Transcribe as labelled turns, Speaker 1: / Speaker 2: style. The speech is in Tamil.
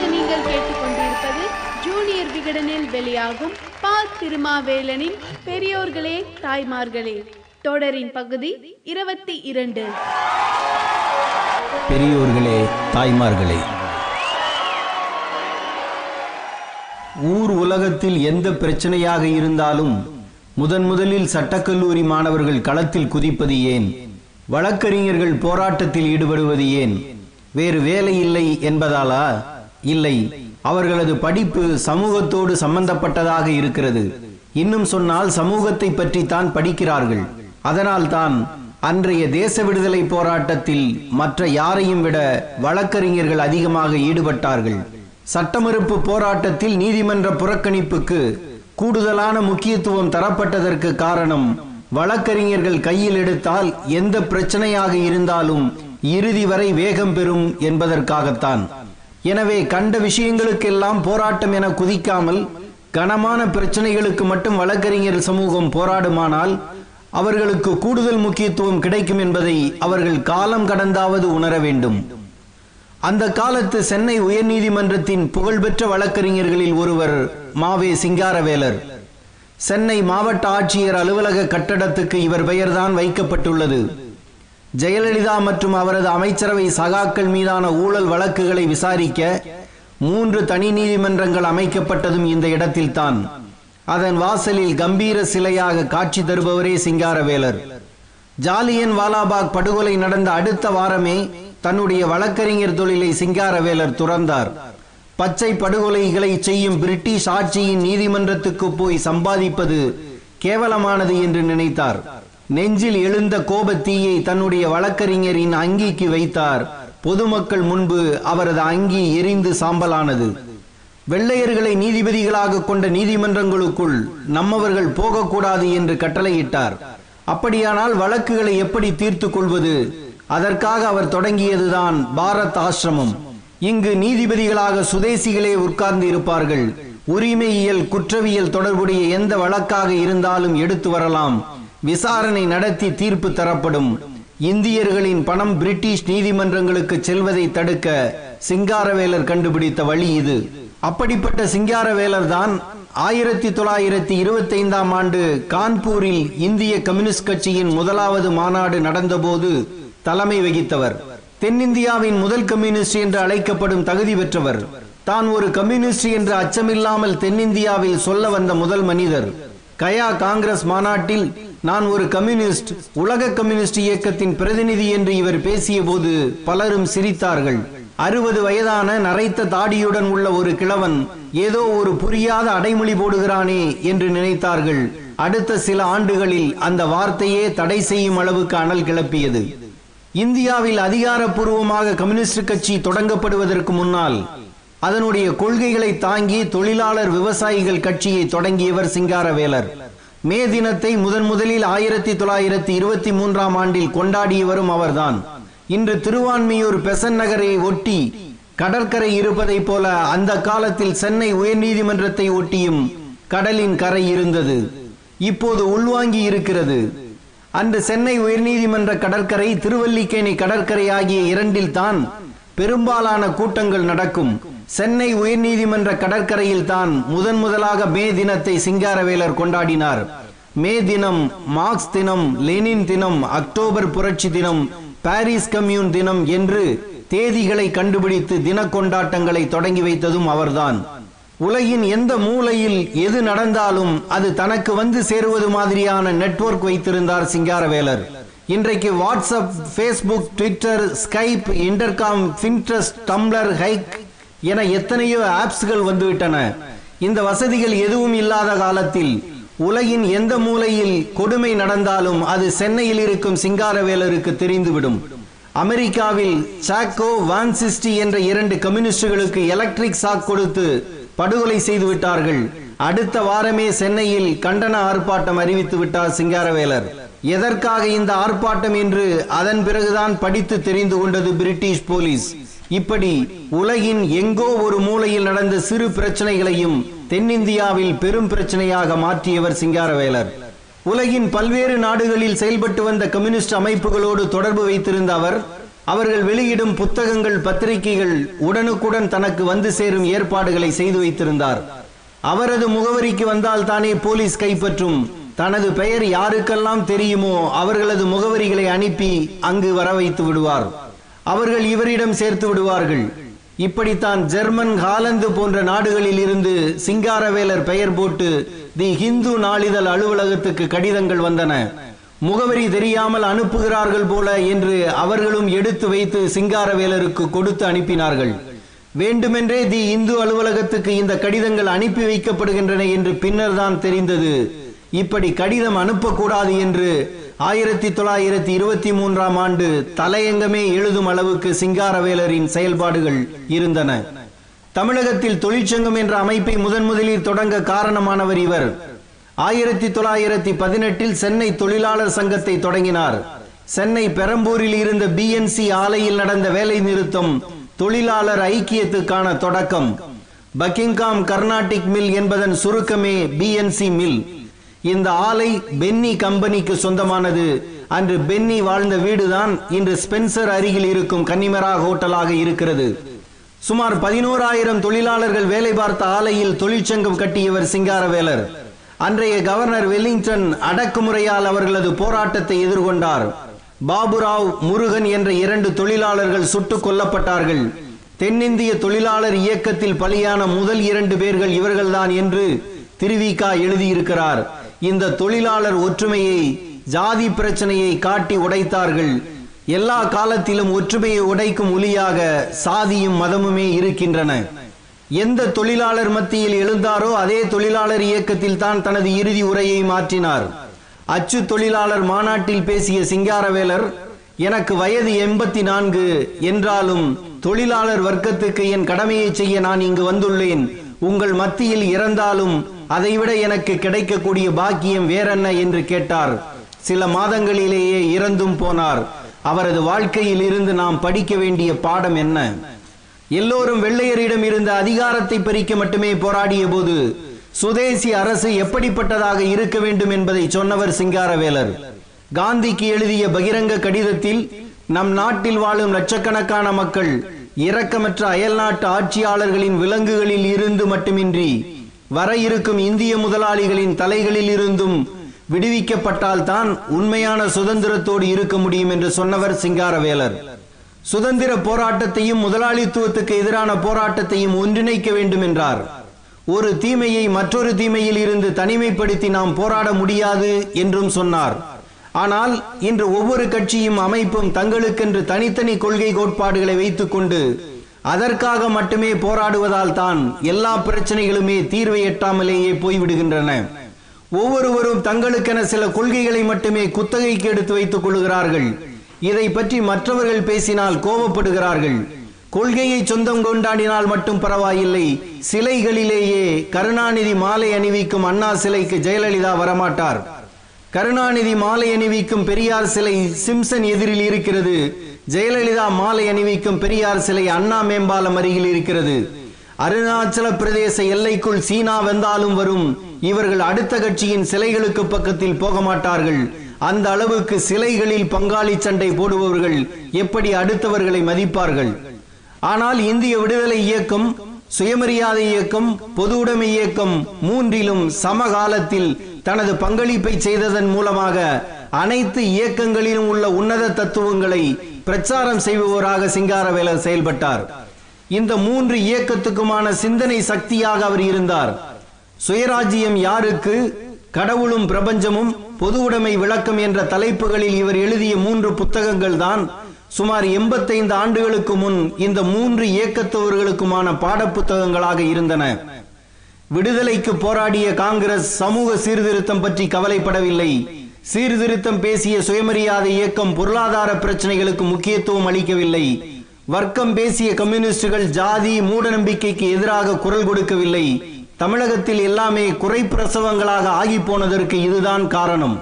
Speaker 1: இப்போது நீங்கள் கேட்டுக்கொண்டிருப்பது ஜூனியர் விகடனில் வெளியாகும் பா திருமாவேலனின் பெரியோர்களே தாய்மார்களே. தொடரின் பகுதி இருபத்தி இரண்டு.
Speaker 2: பெரியோர்களே தாய்மார்களே. ஊர் உலகத்தில் எந்த பிரச்சனையாக இருந்தாலும் முதன் முதலில் சட்டக்கல்லூரி மாணவர்கள் களத்தில் குதிப்பது ஏன்? வழக்கறிஞர்கள் போராட்டத்தில் ஈடுபடுவது ஏன்? வேறு வேலை இல்லை என்பதாலா? இல்லை. அவர்களது படிப்பு சமூகத்தோடு சம்பந்தப்பட்டதாக இருக்கிறது. இன்னும் சொன்னால் சமூகத்தை பற்றி தான் படிக்கிறார்கள். அதனால்தான் அன்றைய தேச விடுதலை போராட்டத்தில் மற்ற யாரையும் விட வழக்கறிஞர்கள் அதிகமாக ஈடுபட்டார்கள். சட்டமறுப்பு போராட்டத்தில் நீதிமன்ற புறக்கணிப்புக்கு கூடுதலான முக்கியத்துவம் தரப்பட்டதற்கு காரணம் வழக்கறிஞர்கள் கையில் எடுத்தால் எந்த பிரச்சனையாக இருந்தாலும் இறுதி வரை வேகம் பெறும் என்பதற்காகத்தான். எனவே கண்ட விஷயங்களுக்கெல்லாம் போராட்டம் என குதிக்காமல் கனமான பிரச்சனைகளுக்கு மட்டும் வழக்கறிஞர் சமூகம் போராடுமானால் அவர்களுக்கு கூடுதல் முக்கியத்துவம் கிடைக்கும் என்பதை அவர்கள் காலம் கடந்தாவது உணர வேண்டும். அந்த காலத்து சென்னை உயர்நீதிமன்றத்தின் புகழ்பெற்ற வழக்கறிஞர்களில் ஒருவர் மாவே சிங்காரவேலர். சென்னை மாவட்ட ஆட்சியர் அலுவலக கட்டடத்துக்கு இவர் பெயர்தான் வைக்கப்பட்டுள்ளது. ஜெயலலிதா மற்றும் அவரது அமைச்சரவை சகாக்கள் மீதான ஊழல் வழக்குகளை விசாரிக்க மூன்று தனி நீதிமன்றங்கள் அமைக்கப்பட்டதும் இந்த இடத்தில்தான். அதன் வாசலில் கம்பீர சிலையாக காட்சி தருபவரே சிங்காரவேலர். ஜாலியன் வாலாபாக் படுகொலை நடந்த அடுத்த வாரமே தன்னுடைய வழக்கறிஞர் தொழிலை சிங்காரவேலர் துறந்தார். பச்சை படுகொலைகளை செய்யும் பிரிட்டிஷ் ஆட்சியின் நீதிமன்றத்துக்கு போய் சம்பாதிப்பது கேவலமானது என்று நினைத்தார். நெஞ்சில் எழுந்த கோபத்தீயை தன்னுடைய வழக்கறிஞரின் அங்கிக்கு வைத்தார். பொதுமக்கள் முன்பு அவரது அங்கி எரிந்து சாம்பலானது. வெள்ளையர்களை நீதிபதிகளாக கொண்ட நீதிமன்றங்களுக்குள் நம்மவர்கள் போகக்கூடாது என்று கட்டளையிட்டார். அப்படியானால் வழக்குகளை எப்படி தீர்த்து கொள்வது? அதற்காக அவர் தொடங்கியதுதான் பாரத் ஆசிரமம். இங்கு நீதிபதிகளாக சுதேசிகளே உட்கார்ந்து இருப்பார்கள். உரிமையியல் குற்றவியல் தொடர்புடைய எந்த வழக்காக இருந்தாலும் எடுத்து வரலாம். விசாரணை நடத்தி தீர்ப்பு தரப்படும். இந்தியர்களின் பணம் பிரிட்டிஷ் நீதிமன்றங்களுக்கு செல்வதை தடுக்க சிங்காரவேலர் கண்டுபிடித்த வழி இது. அப்படிப்பட்ட சிங்காரவேலர் தான் ஆயிரத்தி தொள்ளாயிரத்தி இருபத்தி ஐந்தாம் ஆண்டு கான்பூரில் இந்திய கம்யூனிஸ்ட் கட்சியின் முதலாவது மாநாடு நடந்தபோது தலைமை வகித்தவர். தென்னிந்தியாவின் முதல் கம்யூனிஸ்ட் என்று அழைக்கப்படும் தகுதி பெற்றவர். தான் ஒரு கம்யூனிஸ்ட் என்று அச்சமில்லாமல் தென்னிந்தியாவில் சொல்ல வந்த முதல் மனிதர். கயா காங்கிரஸ் மாநாட்டில் நான் ஒரு கம்யூனிஸ்ட் உலக கம்யூனிஸ்ட் இயக்கத்தின் பிரதிநிதி என்று இவர் பேசிய போது பலரும் சிரித்தார்கள். அறுபது வயதான நரைத்த தாடியுடன் உள்ள ஒரு கிழவன் ஏதோ ஒரு புரியாத அடைமொழி போடுகிறானே என்று நினைத்தார்கள். அடுத்த சில ஆண்டுகளில் அந்த வார்த்தையே தடை செய்யும் அளவுக்கு அனல் கிளப்பியது. இந்தியாவில் அதிகாரப்பூர்வமாக கம்யூனிஸ்ட் கட்சி தொடங்கப்படுவதற்கு முன்னால் அதனுடைய கொள்கைகளை தாங்கி தொழிலாளர் விவசாயிகள் கட்சியை தொடங்கியவர் சிங்காரவேலர். மே தினத்தை முதன் முதலில் ஆயிரத்தி தொள்ளாயிரத்தி இருபத்தி மூன்றாம் ஆண்டில் கொண்டாடியவரும் அவர்தான். இன்று திருவான்மியூர் பெசன் நகரை ஒட்டி கடற்கரை இருப்பதைப் போல அந்த காலத்தில் சென்னை உயர்நீதிமன்றத்தை ஒட்டியும் கடலின் கரை இருந்தது. இப்போது உள்வாங்கி இருக்கிறது. அன்று சென்னை உயர்நீதிமன்ற கடற்கரை திருவல்லிக்கேணி கடற்கரை ஆகிய இரண்டில் தான் பெரும்பாலான கூட்டங்கள் நடக்கும். சென்னை உயர்நீதிமன்ற கடற்கரையில் தான் முதன் முதலாக மே தினத்தை சிங்காரவேலர் கொண்டாடினார். மே தினம் மார்க்ஸ் தினம் லெனின் தினம் அக்டோபர் புரட்சி தினம் பாரிஸ் கம்யூன் தினம் என்று தேதிகளை கண்டுபிடித்து தின கொண்டாட்டங்களை தொடங்கி வைத்ததும் அவர்தான். உலகின் எந்த மூலையில் எது நடந்தாலும் அது தனக்கு வந்து சேருவது மாதிரியான நெட்வொர்க் வைத்திருந்தார் சிங்காரவேலர். இன்றைக்கு WhatsApp Facebook Twitter Skype intercom Pinterest Tumblr Hike என எத்தனையோ ஆப்ஸ்கள் வந்துவிட்டன. இந்த வசதிகள் எதுவும் இல்லாத காலத்தில் உலகின் எந்த மூலையில் கொடுமை நடந்தாலும் அது சென்னையில் இருக்கும் சிங்காரவேலருக்கு தெரிந்துவிடும். அமெரிக்காவில் சாக்கோ வான்சிஸ்டி என்ற இரண்டு கம்யூனிஸ்டுகளுக்கு எலக்ட்ரிக் சாக் கொடுத்து படுகொலை செய்து விட்டார்கள் அடுத்த வாரமே சென்னையில் கண்டன ஆர்ப்பாட்டம் அறிவித்து விட்டார் சிங்காரவேலர். எதற்காக இந்த ஆர்ப்பாட்டம் என்று அதன் பிறகுதான் படித்து தெரிந்து கொண்டது பிரிட்டிஷ் போலீஸ். இப்படி உலகின் எங்கோ ஒரு மூலையில் நடந்த சிறு பிரச்சனைகளையும் தென்னிந்தியாவில் பெரும் பிரச்சனையாக மாற்றியவர் சிங்காரவேலர். உலகின் பல்வேறு நாடுகளில் செயல்பட்டு வந்த கம்யூனிஸ்ட் அமைப்புகளோடு தொடர்பு வைத்திருந்த அவர் அவர்கள் வெளியிடும் புத்தகங்கள் பத்திரிகைகள் உடனுக்குடன் தனக்கு வந்து சேரும் ஏற்பாடுகளை செய்து வைத்திருந்தார். அவரது முகவரிக்கு வந்தால் தானே போலீஸ் கைப்பற்றும் தனது பெயர் யாருக்கெல்லாம் தெரியுமோ அவர்களது முகவரிகளை அனுப்பி அங்கு வர வைத்து விடுவார். அவர்கள் இவரிடம் சேர்த்து விடுவார்கள். இப்படித்தான் ஜெர்மன் ஹாலந்து போன்ற நாடுகளில் இருந்து சிங்காரவேலர் பெயர் போட்டு தி ஹிந்து நாளிதழ் அலுவலகத்துக்கு கடிதங்கள் வந்தன. முகவரி தெரியாமல் அனுப்புகிறார்கள் போல என்று அவர்களும் எடுத்து வைத்து சிங்காரவேலருக்கு கொடுத்து அனுப்பினார்கள். வேண்டுமென்றே தி இந்து அலுவலகத்துக்கு இந்த கடிதங்கள் அனுப்பி வைக்கப்படுகின்றன என்று பின்னர் தான் தெரிந்தது. இப்படி கடிதம் அனுப்பக்கூடாது என்று ஆயிரத்தி தொள்ளாயிரத்தி இருபத்தி மூன்றாம் ஆண்டு தலையங்கமே எழுதும் அளவுக்கு சிங்காரவேலரின் செயல்பாடுகள் இருந்தன. தமிழகத்தில் தொழிற்சங்கம் என்ற அமைப்பை முதன் முதலில் தொடங்க காரணமானவர் இவர். ஆயிரத்தி தொள்ளாயிரத்தி பதினெட்டில் சென்னை தொழிலாளர் சங்கத்தை தொடங்கினார். சென்னை பெரம்பூரில் இருந்த பிஎன்சி ஆலையில் நடந்த வேலை நிறுத்தம் தொழிலாளர் ஐக்கியத்துக்கான தொடக்கம். பக்கிங்காம் கர்நாடிக் மில் என்பதன் சுருக்கமே பிஎன்சி மில். இந்த ஆலை பென்னி கம்பெனிக்கு சொந்தமானது. அன்று பென்னி வாழ்ந்த வீடுதான் இன்று ஸ்பென்சர் அருகில் இருக்கும் கன்னிமரா ஹோட்டலாக இருக்கிறது. சுமார் பதினோராயிரம் தொழிலாளர்கள் வேலை பார்த்த ஆலையில் தொழிற்சங்கம் கட்டியவர் சிங்காரவேலர். அன்றைய கவர்னர் வெல்லிங்டன் அடக்குமுறையால் அவர்களது போராட்டத்தை எதிர்கொண்டார். பாபுராவ் முருகன் என்ற இரண்டு தொழிலாளர்கள் சுட்டுக் கொல்லப்பட்டார்கள். தென்னிந்திய தொழிலாளர் இயக்கத்தில் பலியான முதல் இரண்டு பேர்கள் இவர்கள்தான் என்று திருவிகா எழுதியிருக்கிறார். இந்த தொழிலாளர் ஒற்றுமையை ஜாதி பிரச்சனையை காட்டி உடைத்தார்கள். எல்லா காலத்திலும் ஒற்றுமையை உடைக்கும் ஒலியாக சாதியும் மதமுமே இருக்கின்றன. எந்த தொழிலாளர் மத்தியில் எழுந்தாரோ அதே தொழிலாளர் இயக்கத்தில் தான் தனது இறுதி உரையை மாற்றினார். அச்சு தொழிலாளர் மாநாட்டில் பேசிய சிங்காரவேலர் எனக்கு வயது எண்பத்தி நான்கு என்றாலும் தொழிலாளர் வர்க்கத்துக்கு என் கடமையை செய்ய நான் இங்கு வந்துள்ளேன். உங்கள் மத்தியில் இறந்தாலும் அதைவிட எனக்கு கிடைக்கக்கூடிய பாக்கியம் வேறென்ன என்று கேட்டார். சில மாதங்களிலேயே இறந்தும் போனார். அவரது வாழ்க்கையில் இருந்து நாம் படிக்க வேண்டிய பாடம் என்ன? எல்லோரும் வெள்ளையரிடம் இருந்த அதிகாரத்தை பறிக்க மட்டுமே போராடிய போது சுதேசி அரசு எப்படிப்பட்டதாக இருக்க வேண்டும் என்பதை சொன்னவர் சிங்காரவேலர். காந்திக்கு எழுதிய பகிரங்க கடிதத்தில் நம் நாட்டில் வாழும் லட்சக்கணக்கான மக்கள் இரக்கமற்ற அயல்நாட்டு ஆட்சியாளர்களின் விலங்குகளில் இருந்து மட்டுமின்றி வர இருக்கும் இந்திய முதலாளிகளின் தலைகளில் இருந்தும் விடுவிக்கப்பட்டால் தான் உண்மையான சுதந்திரத்தோடு இருக்க முடியும் என்று சொன்னவர் சிங்காரவேலர். சுதந்திர போராட்டத்தையும் முதலாளித்துவத்துக்கு எதிரான போராட்டத்தையும் ஒன்றிணைக்க வேண்டும் என்றார். ஒரு தீமையை மற்றொரு தீமையில் இருந்து தனிமைப்படுத்தி நாம் போராட முடியாது என்றும் சொன்னார். ஆனால் இன்று ஒவ்வொரு கட்சியும் அமைப்பும் தங்களுக்கென்று தனித்தனி கொள்கை கோட்பாடுகளை வைத்துக்கொண்டு அதற்காக மட்டுமே போராடுவதால் தான் எல்லா பிரச்சனைகளுமே தீர்வை எட்டாமலேயே போய்விடுகின்றன. ஒவ்வொருவரும் தங்களுக்கென சில கொள்கைகளை மட்டுமே குத்தகைக்கு எடுத்து வைத்துக் கொள்கிறார்கள். இதை பற்றி மற்றவர்கள் பேசினால் கோபப்படுகிறார்கள். கொள்கையை சொந்தம் கொண்டாடினால் மட்டும் பரவாயில்லை. சிலைகளிலேயே கருணாநிதி மாலை அணிவிக்கும் அண்ணா சிலைக்கு ஜெயலலிதா வரமாட்டார். கருணாநிதி மாலை அணிவிக்கும் பெரியார் சிலை சிம்சன் எதிரில் இருக்கிறது. ஜெயலலிதா மாலை அணிவிக்கும் பெரியார் சிலை அண்ணா மேம்பாலம் அருகில் இருக்கிறது. அருணாச்சல பிரதேச எல்லைக்குள் சீனா வந்தாலும் வரும். இவர்கள் அடுத்த கட்சியின் சிலைகளுக்கு பக்கத்தில் போக மாட்டார்கள். அந்த அளவுக்கு சிலைகளில் பங்காளி சண்டை போடுபவர்கள் எப்படி அடுத்தவர்களை மதிப்பார்கள்? ஆனால் இந்திய விடுதலை இயக்கம் சுயமரியாதை இயக்கம் பொது உடைமை இயக்கம் மூன்றிலும் சமகாலத்தில் தனது பங்களிப்பை செய்ததன் மூலமாக அனைத்து இயக்கங்களிலும் உள்ள உன்னத தத்துவங்களை பிரச்சாரம் செய்பவராக சிங்காரவேலர் செயல்பட்டார். இந்த மூன்று இயக்கத்துக்குமான சிந்தனை சக்தியாக அவர் இருந்தார். சுயராஜ்யம் யாருக்கு? கடவுளும் பிரபஞ்சமும் பொது உடைமை விளக்கம் என்ற தலைப்புகளில் இவர் எழுதிய மூன்று புத்தகங்கள் தான் சுமார் எண்பத்தைந்து ஆண்டுகளுக்கு முன் இந்த மூன்று இயக்கத்தவர்களுக்குமான பாடப்புத்தகங்களாக இருந்தன. விடுதலைக்கு போராடிய காங்கிரஸ் சமூக சீர்திருத்தம் பற்றி கவலைப்படவில்லை. சீர்திருத்தம் பேசிய சுயமரியாதை இயக்கம் பொருளாதார பிரச்சனைகளுக்கு முக்கியத்துவம் அளிக்கவில்லை. வர்க்கம் பேசிய கம்யூனிஸ்டுகள் ஜாதி மூடநம்பிக்கைக்கு எதிராக குரல் கொடுக்கவில்லை. தமிழகத்தில் எல்லாமே குறை பிரசவங்களாக ஆகி போனதற்கு இதுதான் காரணம்.